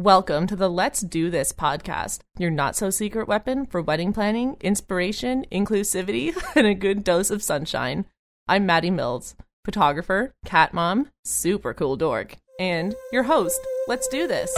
Welcome to the Let's Do This podcast, your not so secret weapon for wedding planning, inspiration, inclusivity, and a good dose of sunshine. I'm Maddie Mills, photographer, cat mom, super cool dork, and your host. Let's do this.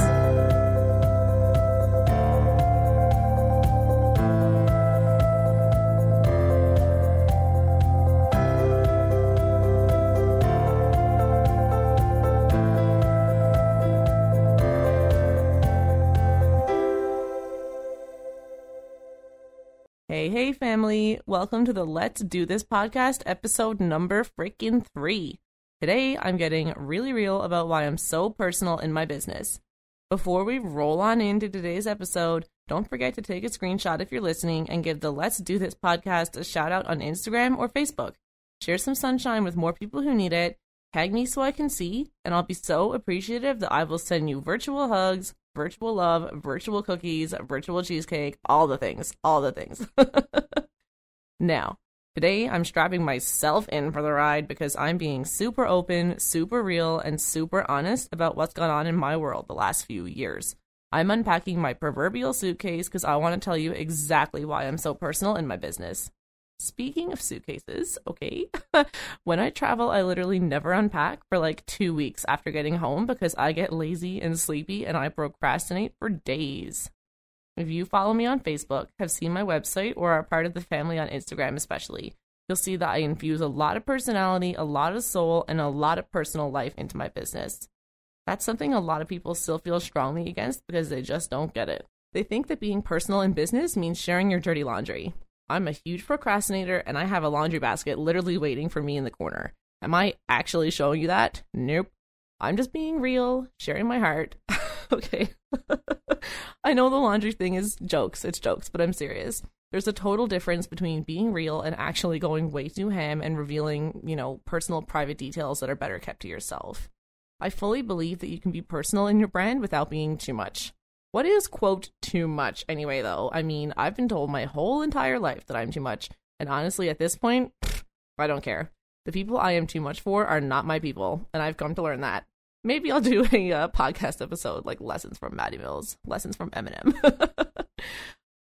Hey, family. Welcome to the Let's Do This podcast, episode number freaking three. Today, I'm getting really real about why I'm so personal in my business. Before we roll on into today's episode, don't forget to take a screenshot if you're listening and give the Let's Do This podcast a shout out on Instagram or Facebook. Share some sunshine with more people who need it. Tag me so I can see, and I'll be so appreciative that I will send you virtual hugs, virtual love, virtual cookies, virtual cheesecake, all the things, all the things. now, today I'm strapping myself in for the ride because I'm being super open, super real, and super honest about what's gone on in my world the last few years. I'm unpacking my proverbial suitcase because I want to tell you exactly why I'm so personal in my business. Speaking of suitcases, okay, when I travel, I literally never unpack for like two weeks after getting home because I get lazy and sleepy and I procrastinate for days. If you follow me on Facebook, have seen my website, or are part of the family on Instagram, especially, you'll see that I infuse a lot of personality, a lot of soul, and a lot of personal life into my business. That's something a lot of people still feel strongly against because they just don't get it. They think that being personal in business means sharing your dirty laundry. I'm a huge procrastinator and I have a laundry basket literally waiting for me in the corner. Am I actually showing you that? Nope. I'm just being real, sharing my heart. okay. I know the laundry thing is jokes, it's jokes, but I'm serious. There's a total difference between being real and actually going way too ham and revealing, you know, personal private details that are better kept to yourself. I fully believe that you can be personal in your brand without being too much. What is, quote, too much anyway, though? I mean, I've been told my whole entire life that I'm too much. And honestly, at this point, pff, I don't care. The people I am too much for are not my people. And I've come to learn that. Maybe I'll do a uh, podcast episode like Lessons from Maddie Mills, Lessons from Eminem.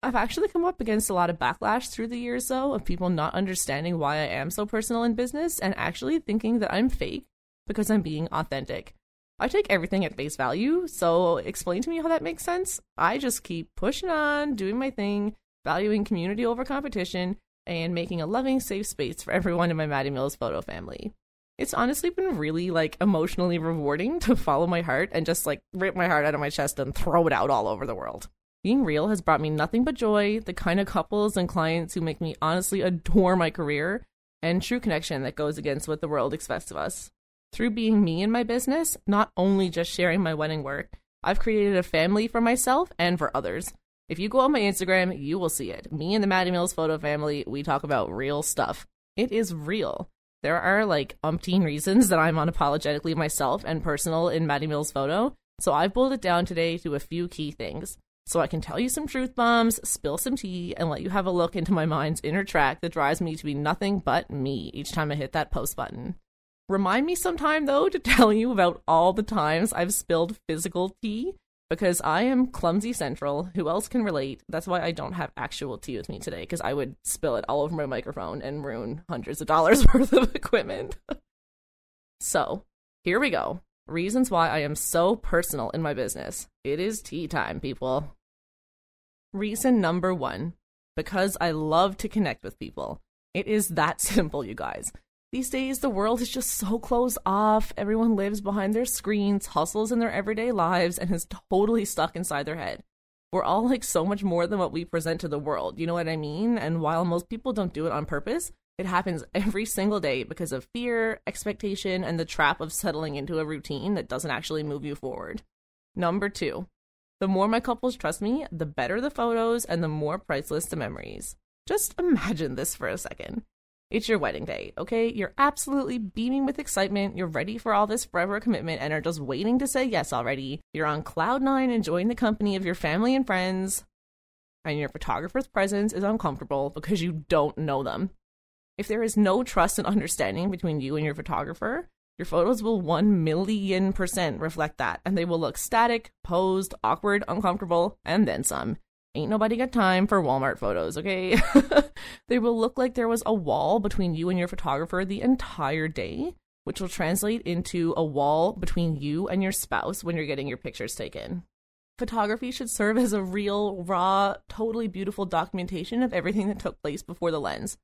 I've actually come up against a lot of backlash through the years, though, of people not understanding why I am so personal in business and actually thinking that I'm fake because I'm being authentic. I take everything at face value, so explain to me how that makes sense. I just keep pushing on, doing my thing, valuing community over competition, and making a loving, safe space for everyone in my Maddie Mills photo family. It's honestly been really like emotionally rewarding to follow my heart and just like rip my heart out of my chest and throw it out all over the world. Being real has brought me nothing but joy, the kind of couples and clients who make me honestly adore my career, and true connection that goes against what the world expects of us. Through being me in my business, not only just sharing my wedding work, I've created a family for myself and for others. If you go on my Instagram, you will see it. Me and the Maddie Mills photo family, we talk about real stuff. It is real. There are like umpteen reasons that I'm unapologetically myself and personal in Maddie Mills photo, so I've boiled it down today to a few key things. So I can tell you some truth bombs, spill some tea, and let you have a look into my mind's inner track that drives me to be nothing but me each time I hit that post button. Remind me sometime, though, to tell you about all the times I've spilled physical tea because I am clumsy central. Who else can relate? That's why I don't have actual tea with me today because I would spill it all over my microphone and ruin hundreds of dollars worth of equipment. so, here we go. Reasons why I am so personal in my business. It is tea time, people. Reason number one because I love to connect with people. It is that simple, you guys. These days, the world is just so closed off. Everyone lives behind their screens, hustles in their everyday lives, and is totally stuck inside their head. We're all like so much more than what we present to the world. You know what I mean? And while most people don't do it on purpose, it happens every single day because of fear, expectation, and the trap of settling into a routine that doesn't actually move you forward. Number two, the more my couples trust me, the better the photos and the more priceless the memories. Just imagine this for a second. It's your wedding day, okay? You're absolutely beaming with excitement. You're ready for all this forever commitment and are just waiting to say yes already. You're on cloud nine enjoying the company of your family and friends, and your photographer's presence is uncomfortable because you don't know them. If there is no trust and understanding between you and your photographer, Your photos will 1 million percent reflect that, and they will look static, posed, awkward, uncomfortable, and then some. Ain't nobody got time for Walmart photos, okay? they will look like there was a wall between you and your photographer the entire day, which will translate into a wall between you and your spouse when you're getting your pictures taken. Photography should serve as a real, raw, totally beautiful documentation of everything that took place before the lens.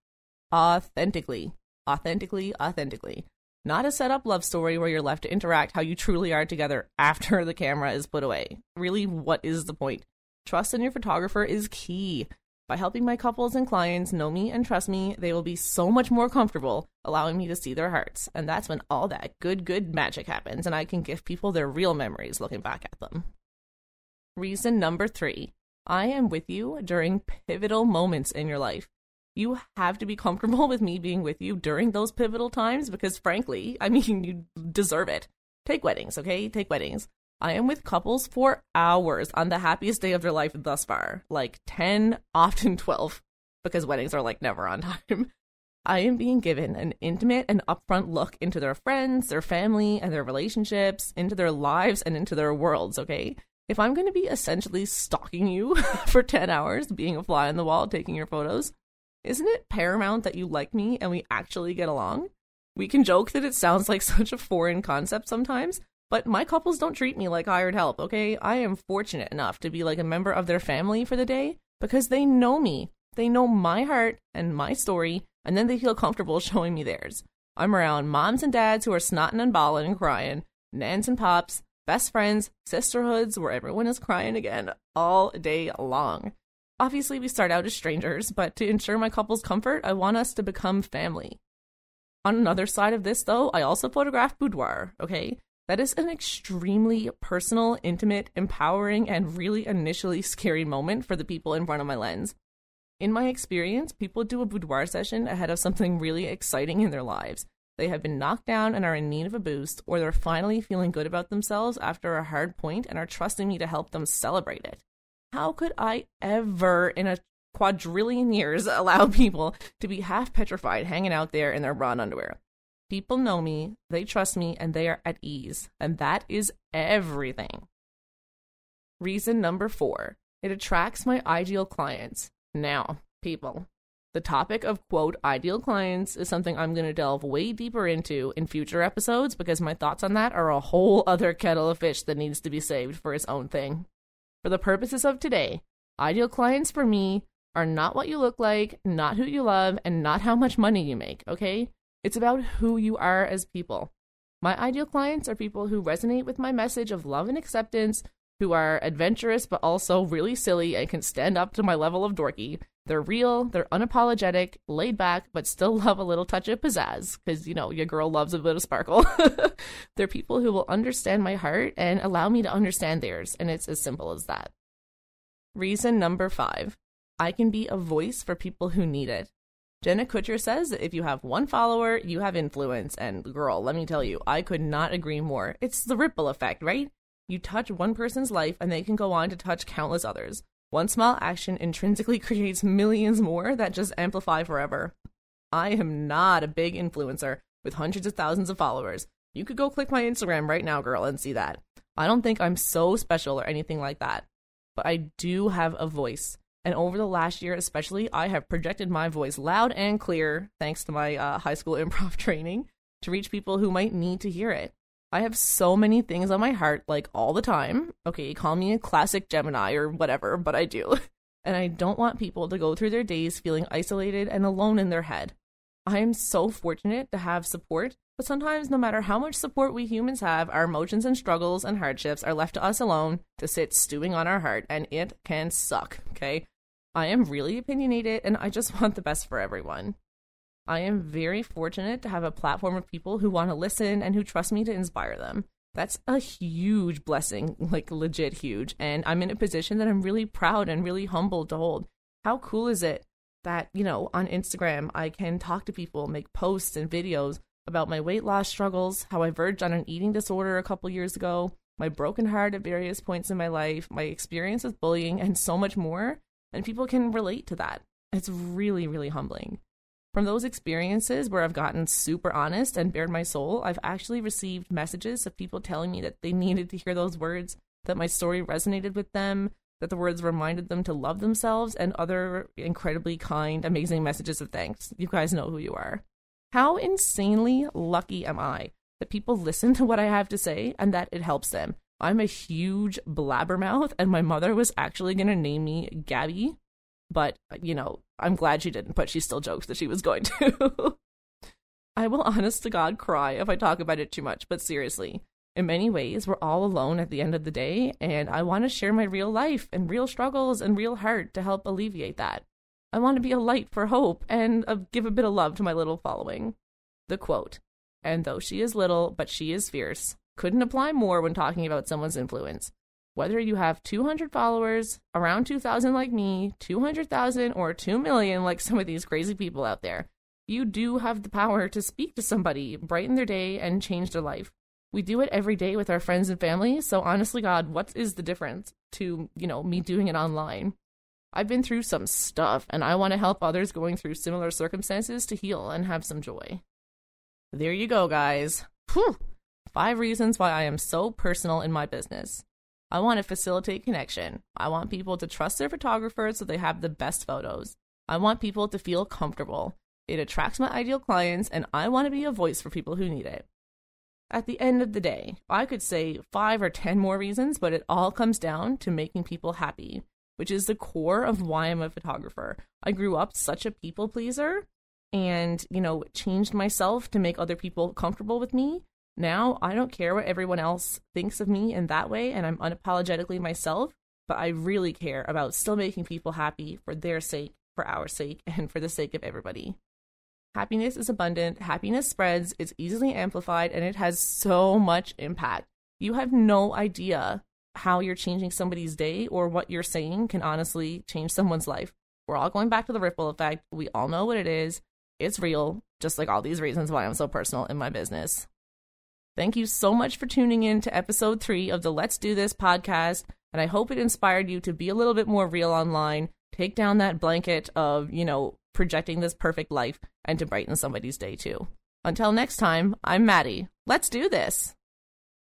Authentically. Authentically, authentically. Not a set up love story where you're left to interact how you truly are together after the camera is put away. Really, what is the point? Trust in your photographer is key. By helping my couples and clients know me and trust me, they will be so much more comfortable allowing me to see their hearts. And that's when all that good, good magic happens, and I can give people their real memories looking back at them. Reason number three I am with you during pivotal moments in your life. You have to be comfortable with me being with you during those pivotal times because, frankly, I mean, you deserve it. Take weddings, okay? Take weddings. I am with couples for hours on the happiest day of their life thus far, like 10, often 12, because weddings are like never on time. I am being given an intimate and upfront look into their friends, their family, and their relationships, into their lives, and into their worlds, okay? If I'm going to be essentially stalking you for 10 hours, being a fly on the wall, taking your photos, isn't it paramount that you like me and we actually get along? We can joke that it sounds like such a foreign concept sometimes, but my couples don't treat me like hired help, okay? I am fortunate enough to be like a member of their family for the day because they know me. They know my heart and my story, and then they feel comfortable showing me theirs. I'm around moms and dads who are snotting and bawling and crying, nans and pops, best friends, sisterhoods where everyone is crying again all day long. Obviously, we start out as strangers, but to ensure my couple's comfort, I want us to become family. On another side of this, though, I also photograph boudoir, okay? That is an extremely personal, intimate, empowering, and really initially scary moment for the people in front of my lens. In my experience, people do a boudoir session ahead of something really exciting in their lives. They have been knocked down and are in need of a boost, or they're finally feeling good about themselves after a hard point and are trusting me to help them celebrate it. How could I ever, in a quadrillion years, allow people to be half petrified hanging out there in their bra and underwear? People know me, they trust me, and they are at ease. And that is everything. Reason number four it attracts my ideal clients. Now, people, the topic of quote ideal clients is something I'm going to delve way deeper into in future episodes because my thoughts on that are a whole other kettle of fish that needs to be saved for its own thing. For the purposes of today, ideal clients for me are not what you look like, not who you love, and not how much money you make, okay? It's about who you are as people. My ideal clients are people who resonate with my message of love and acceptance, who are adventurous but also really silly and can stand up to my level of dorky. They're real, they're unapologetic, laid back, but still love a little touch of pizzazz, because, you know, your girl loves a bit of sparkle. they're people who will understand my heart and allow me to understand theirs, and it's as simple as that. Reason number five I can be a voice for people who need it. Jenna Kutcher says that if you have one follower, you have influence. And girl, let me tell you, I could not agree more. It's the ripple effect, right? You touch one person's life and they can go on to touch countless others. One small action intrinsically creates millions more that just amplify forever. I am not a big influencer with hundreds of thousands of followers. You could go click my Instagram right now, girl, and see that. I don't think I'm so special or anything like that. But I do have a voice. And over the last year, especially, I have projected my voice loud and clear, thanks to my uh, high school improv training, to reach people who might need to hear it. I have so many things on my heart, like all the time. Okay, call me a classic Gemini or whatever, but I do. And I don't want people to go through their days feeling isolated and alone in their head. I am so fortunate to have support, but sometimes, no matter how much support we humans have, our emotions and struggles and hardships are left to us alone to sit stewing on our heart, and it can suck, okay? I am really opinionated and I just want the best for everyone. I am very fortunate to have a platform of people who want to listen and who trust me to inspire them. That's a huge blessing, like legit huge. And I'm in a position that I'm really proud and really humbled to hold. How cool is it that, you know, on Instagram, I can talk to people, make posts and videos about my weight loss struggles, how I verged on an eating disorder a couple years ago, my broken heart at various points in my life, my experience with bullying, and so much more and people can relate to that. It's really, really humbling. From those experiences where I've gotten super honest and bared my soul, I've actually received messages of people telling me that they needed to hear those words, that my story resonated with them, that the words reminded them to love themselves, and other incredibly kind, amazing messages of thanks. You guys know who you are. How insanely lucky am I that people listen to what I have to say and that it helps them? I'm a huge blabbermouth, and my mother was actually going to name me Gabby, but, you know, I'm glad she didn't, but she still jokes that she was going to. I will honest to God cry if I talk about it too much, but seriously, in many ways, we're all alone at the end of the day, and I want to share my real life and real struggles and real heart to help alleviate that. I want to be a light for hope and uh, give a bit of love to my little following. The quote, and though she is little, but she is fierce, couldn't apply more when talking about someone's influence. Whether you have 200 followers, around 2,000 like me, 200,000, or 2 million like some of these crazy people out there, you do have the power to speak to somebody, brighten their day, and change their life. We do it every day with our friends and family, so honestly, God, what is the difference to, you know, me doing it online? I've been through some stuff, and I want to help others going through similar circumstances to heal and have some joy. There you go, guys. Whew. Five reasons why I am so personal in my business. I want to facilitate connection. I want people to trust their photographer so they have the best photos. I want people to feel comfortable. It attracts my ideal clients, and I want to be a voice for people who need it. At the end of the day, I could say five or ten more reasons, but it all comes down to making people happy, which is the core of why I'm a photographer. I grew up such a people pleaser and, you know, changed myself to make other people comfortable with me now, I don't care what everyone else thinks of me in that way, and I'm unapologetically myself, but I really care about still making people happy for their sake, for our sake, and for the sake of everybody. Happiness is abundant, happiness spreads, it's easily amplified, and it has so much impact. You have no idea how you're changing somebody's day or what you're saying can honestly change someone's life. We're all going back to the ripple effect. We all know what it is. It's real, just like all these reasons why I'm so personal in my business. Thank you so much for tuning in to episode three of the Let's Do This podcast. And I hope it inspired you to be a little bit more real online, take down that blanket of, you know, projecting this perfect life, and to brighten somebody's day too. Until next time, I'm Maddie. Let's do this.